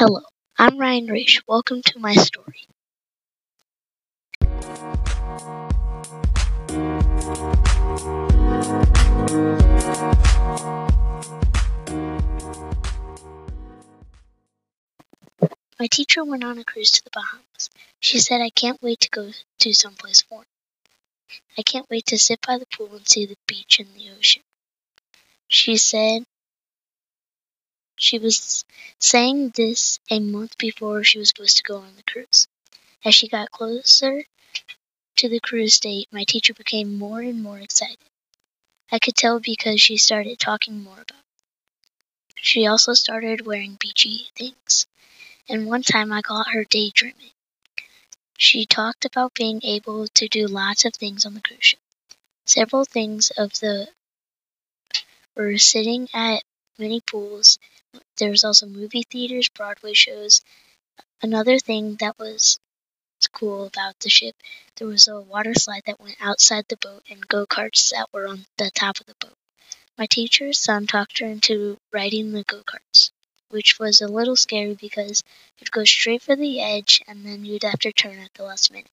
Hello, I'm Ryan Raiche. Welcome to my story. My teacher went on a cruise to the Bahamas. She said, I can't wait to go to someplace warm. I can't wait to sit by the pool and see the beach and the ocean. She said she was saying this a month before she was supposed to go on the cruise. As she got closer to the cruise date, my teacher became more and more excited. I could tell because she started talking more about it. She also started wearing beachy things and one time I got her daydreaming. She talked about being able to do lots of things on the cruise ship. Several things of the were sitting at many pools. There was also movie theaters, Broadway shows. Another thing that was cool about the ship, there was a water slide that went outside the boat and go-karts that were on the top of the boat. My teacher's son talked her into riding the go-karts which was a little scary because you'd go straight for the edge and then you'd have to turn at the last minute.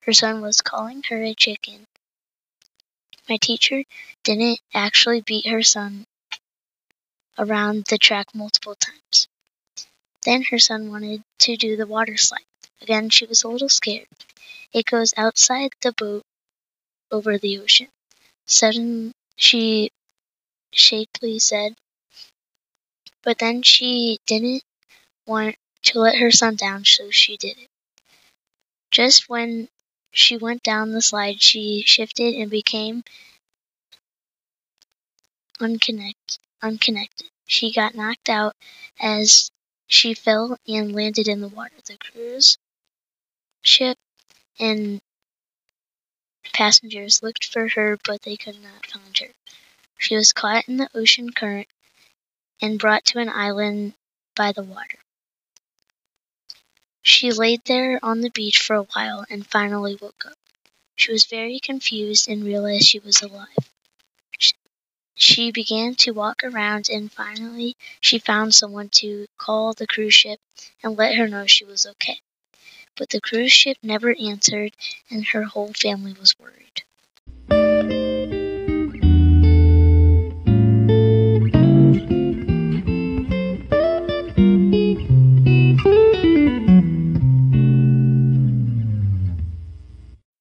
Her son was calling her a chicken. My teacher didn't actually beat her son around the track multiple times. Then her son wanted to do the water slide. Again, she was a little scared. It goes outside the boat over the ocean. Suddenly, she shakily said, but then she didn't want to let her son down, so she did it. Just when she went down the slide, she shifted and became unconnect, unconnected. She got knocked out as she fell and landed in the water. The cruise ship and passengers looked for her, but they could not find her. She was caught in the ocean current and brought to an island by the water. She laid there on the beach for a while and finally woke up. She was very confused and realized she was alive. She began to walk around and finally she found someone to call the cruise ship and let her know she was okay. But the cruise ship never answered and her whole family was worried.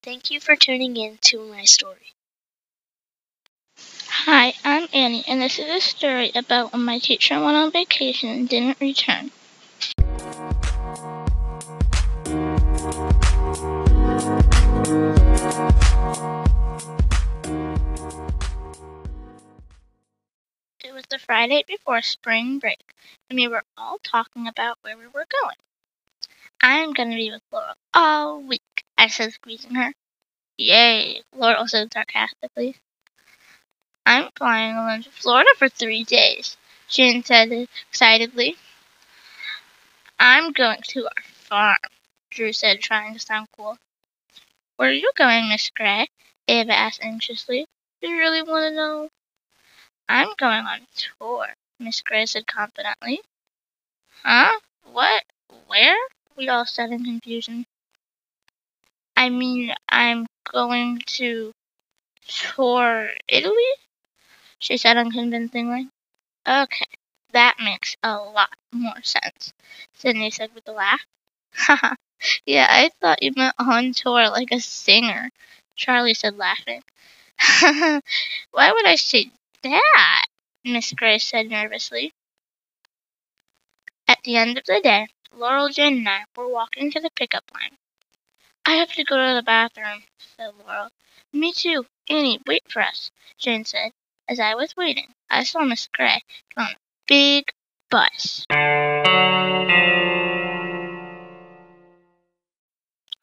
Thank you for tuning in to my story. Hi, I'm Annie, and this is a story about when my teacher went on vacation and didn't return. It was the Friday before spring break, and we were all talking about where we were going. I'm going to be with Laurel all week, I said, squeezing her. Yay, Laurel said sarcastically. I'm flying alone to Florida for three days, Jane said excitedly. I'm going to our farm, Drew said, trying to sound cool. Where are you going, Miss Gray? Ava asked anxiously. Do you really want to know? I'm going on tour, Miss Gray said confidently. Huh? What? Where? We all said in confusion. I mean, I'm going to tour Italy? She said unconvincingly. Okay, that makes a lot more sense, Sydney said with a laugh. Haha, yeah, I thought you meant on tour like a singer, Charlie said laughing. Why would I say that? Miss Gray said nervously. At the end of the day, Laurel, Jane, and I were walking to the pickup line. I have to go to the bathroom, said Laurel. Me too. Annie, wait for us, Jane said. As I was waiting, I saw Miss Gray on a big bus.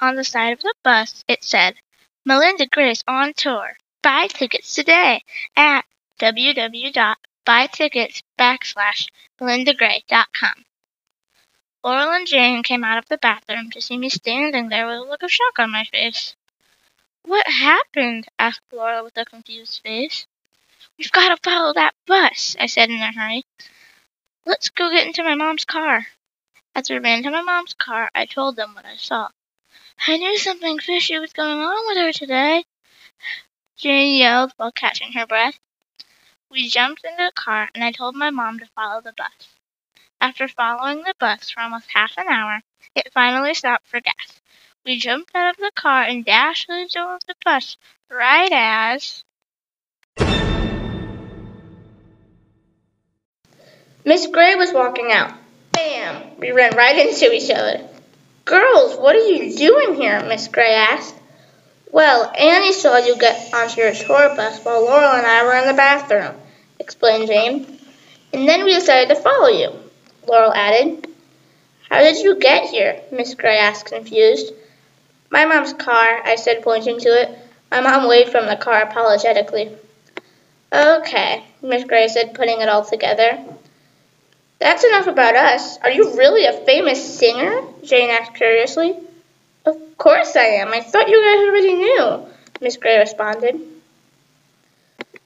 On the side of the bus, it said, Melinda Gray's on tour. Buy tickets today at www.buytickets backslash melindagray.com. Laurel and Jane came out of the bathroom to see me standing there with a look of shock on my face. What happened? asked Laurel with a confused face. We've got to follow that bus, I said in a hurry. Let's go get into my mom's car. As we ran to my mom's car, I told them what I saw. I knew something fishy was going on with her today, Jane yelled while catching her breath. We jumped into the car, and I told my mom to follow the bus. After following the bus for almost half an hour, it finally stopped for gas. We jumped out of the car and dashed to the door of the bus right as. Miss Gray was walking out. Bam! We ran right into each other. Girls, what are you doing here? Miss Gray asked. Well, Annie saw you get onto your tour bus while Laurel and I were in the bathroom, explained Jane. And then we decided to follow you, Laurel added. How did you get here? Miss Gray asked, confused. My mom's car, I said, pointing to it. My mom waved from the car apologetically. Okay, Miss Gray said, putting it all together. That's enough about us. Are you really a famous singer? Jane asked curiously. Of course I am. I thought you guys already knew, Miss Gray responded.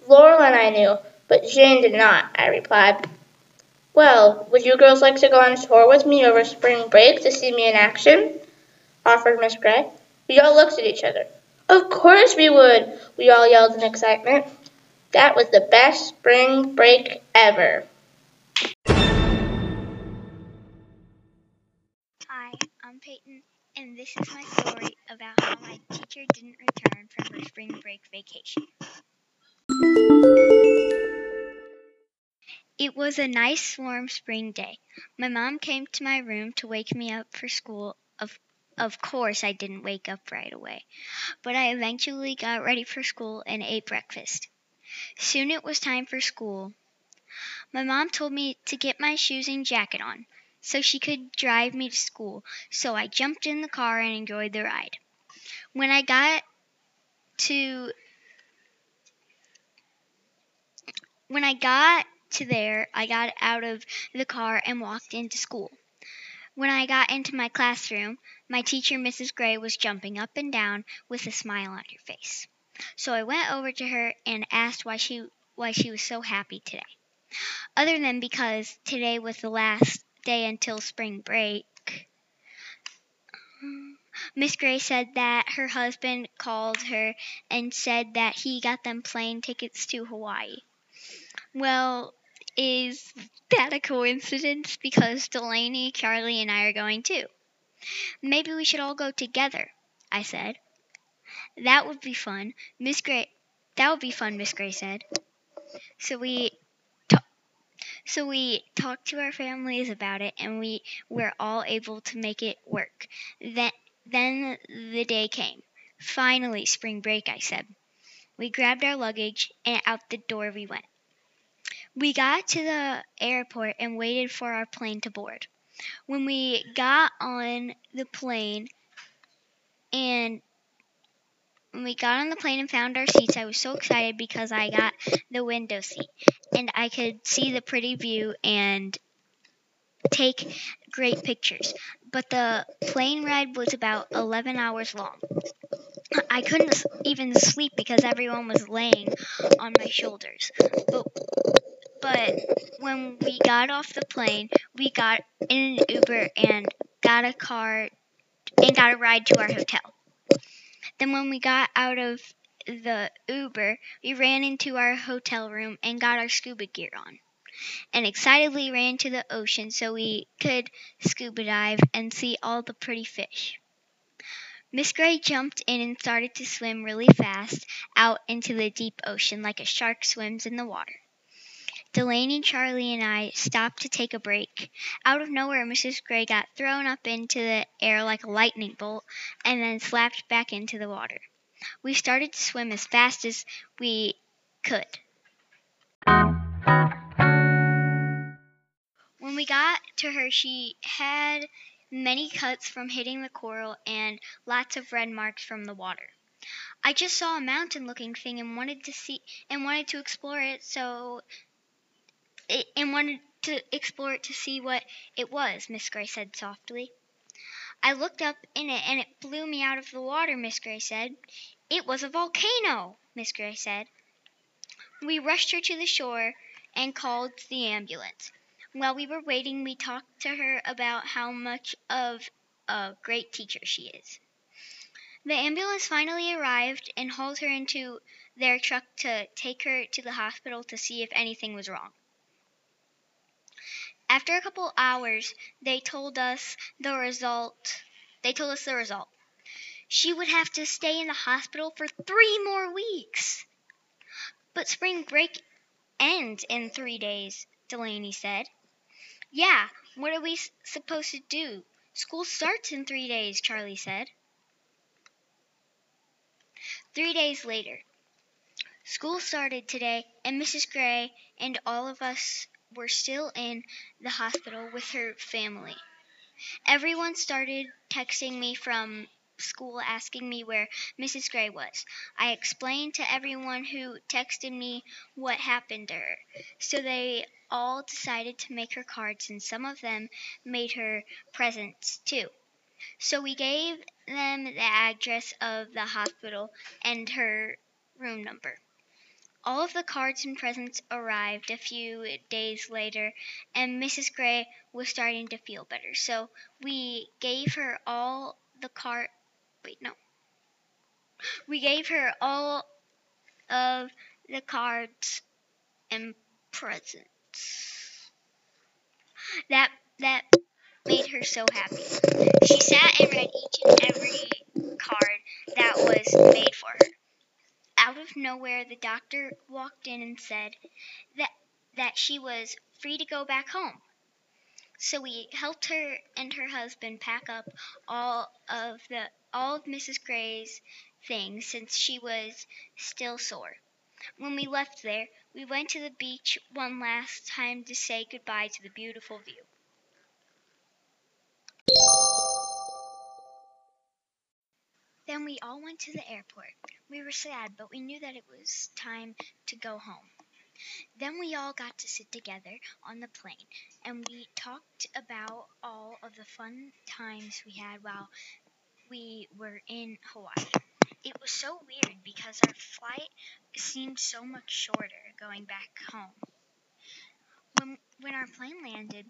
Laurel and I knew, but Jane did not, I replied. Well, would you girls like to go on tour with me over spring break to see me in action? offered Miss Gray. We all looked at each other. Of course we would, we all yelled in excitement. That was the best spring break ever. And this is my story about how my teacher didn't return from her spring break vacation. It was a nice warm spring day. My mom came to my room to wake me up for school. Of of course, I didn't wake up right away, but I eventually got ready for school and ate breakfast. Soon it was time for school. My mom told me to get my shoes and jacket on so she could drive me to school, so I jumped in the car and enjoyed the ride. When I got to when I got to there, I got out of the car and walked into school. When I got into my classroom, my teacher, Mrs. Gray, was jumping up and down with a smile on her face. So I went over to her and asked why she why she was so happy today. Other than because today was the last day until spring break. Miss Gray said that her husband called her and said that he got them plane tickets to Hawaii. Well, is that a coincidence? Because Delaney, Charlie, and I are going too. Maybe we should all go together, I said. That would be fun. Miss Gray that would be fun, Miss Gray said. So we so we talked to our families about it and we were all able to make it work. Then, then the day came. Finally, spring break, I said. We grabbed our luggage and out the door we went. We got to the airport and waited for our plane to board. When we got on the plane and when we got on the plane and found our seats, I was so excited because I got the window seat and I could see the pretty view and take great pictures. But the plane ride was about 11 hours long. I couldn't even sleep because everyone was laying on my shoulders. But, but when we got off the plane, we got in an Uber and got a car and got a ride to our hotel. Then when we got out of the Uber, we ran into our hotel room and got our scuba gear on, and excitedly ran to the ocean so we could scuba dive and see all the pretty fish. Miss Gray jumped in and started to swim really fast out into the deep ocean like a shark swims in the water. Delaney, Charlie, and I stopped to take a break. Out of nowhere, Mrs. Gray got thrown up into the air like a lightning bolt and then slapped back into the water. We started to swim as fast as we could. When we got to her, she had many cuts from hitting the coral and lots of red marks from the water. I just saw a mountain looking thing and wanted to see and wanted to explore it so and wanted to explore it to see what it was, Miss Gray said softly. I looked up in it and it blew me out of the water, Miss Gray said. It was a volcano, Miss Gray said. We rushed her to the shore and called the ambulance. While we were waiting, we talked to her about how much of a great teacher she is. The ambulance finally arrived and hauled her into their truck to take her to the hospital to see if anything was wrong. After a couple hours, they told us the result. They told us the result. She would have to stay in the hospital for three more weeks. But spring break ends in three days, Delaney said. Yeah, what are we supposed to do? School starts in three days, Charlie said. Three days later, school started today, and Mrs. Gray and all of us were still in the hospital with her family. Everyone started texting me from school asking me where Mrs. Gray was. I explained to everyone who texted me what happened to her. So they all decided to make her cards, and some of them made her presents too. So we gave them the address of the hospital and her room number. All of the cards and presents arrived a few days later, and Mrs. Gray was starting to feel better. So we gave her all the card. Wait, no. We gave her all of the cards and presents. That that made her so happy. She sat and read each and every card that was made for her. Out of nowhere, the doctor walked in and said that that she was free to go back home. So we helped her and her husband pack up all of the all of Mrs. Gray's things since she was still sore. When we left there, we went to the beach one last time to say goodbye to the beautiful view. Then we all went to the airport. We were sad, but we knew that it was time to go home. Then we all got to sit together on the plane and we talked about all of the fun times we had while we were in Hawaii. It was so weird because our flight seemed so much shorter going back home. When when our plane landed,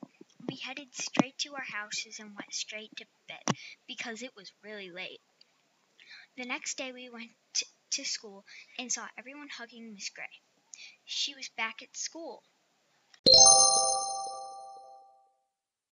we headed straight to our houses and went straight to bed because it was really late. The next day we went to school and saw everyone hugging Miss Gray. She was back at school.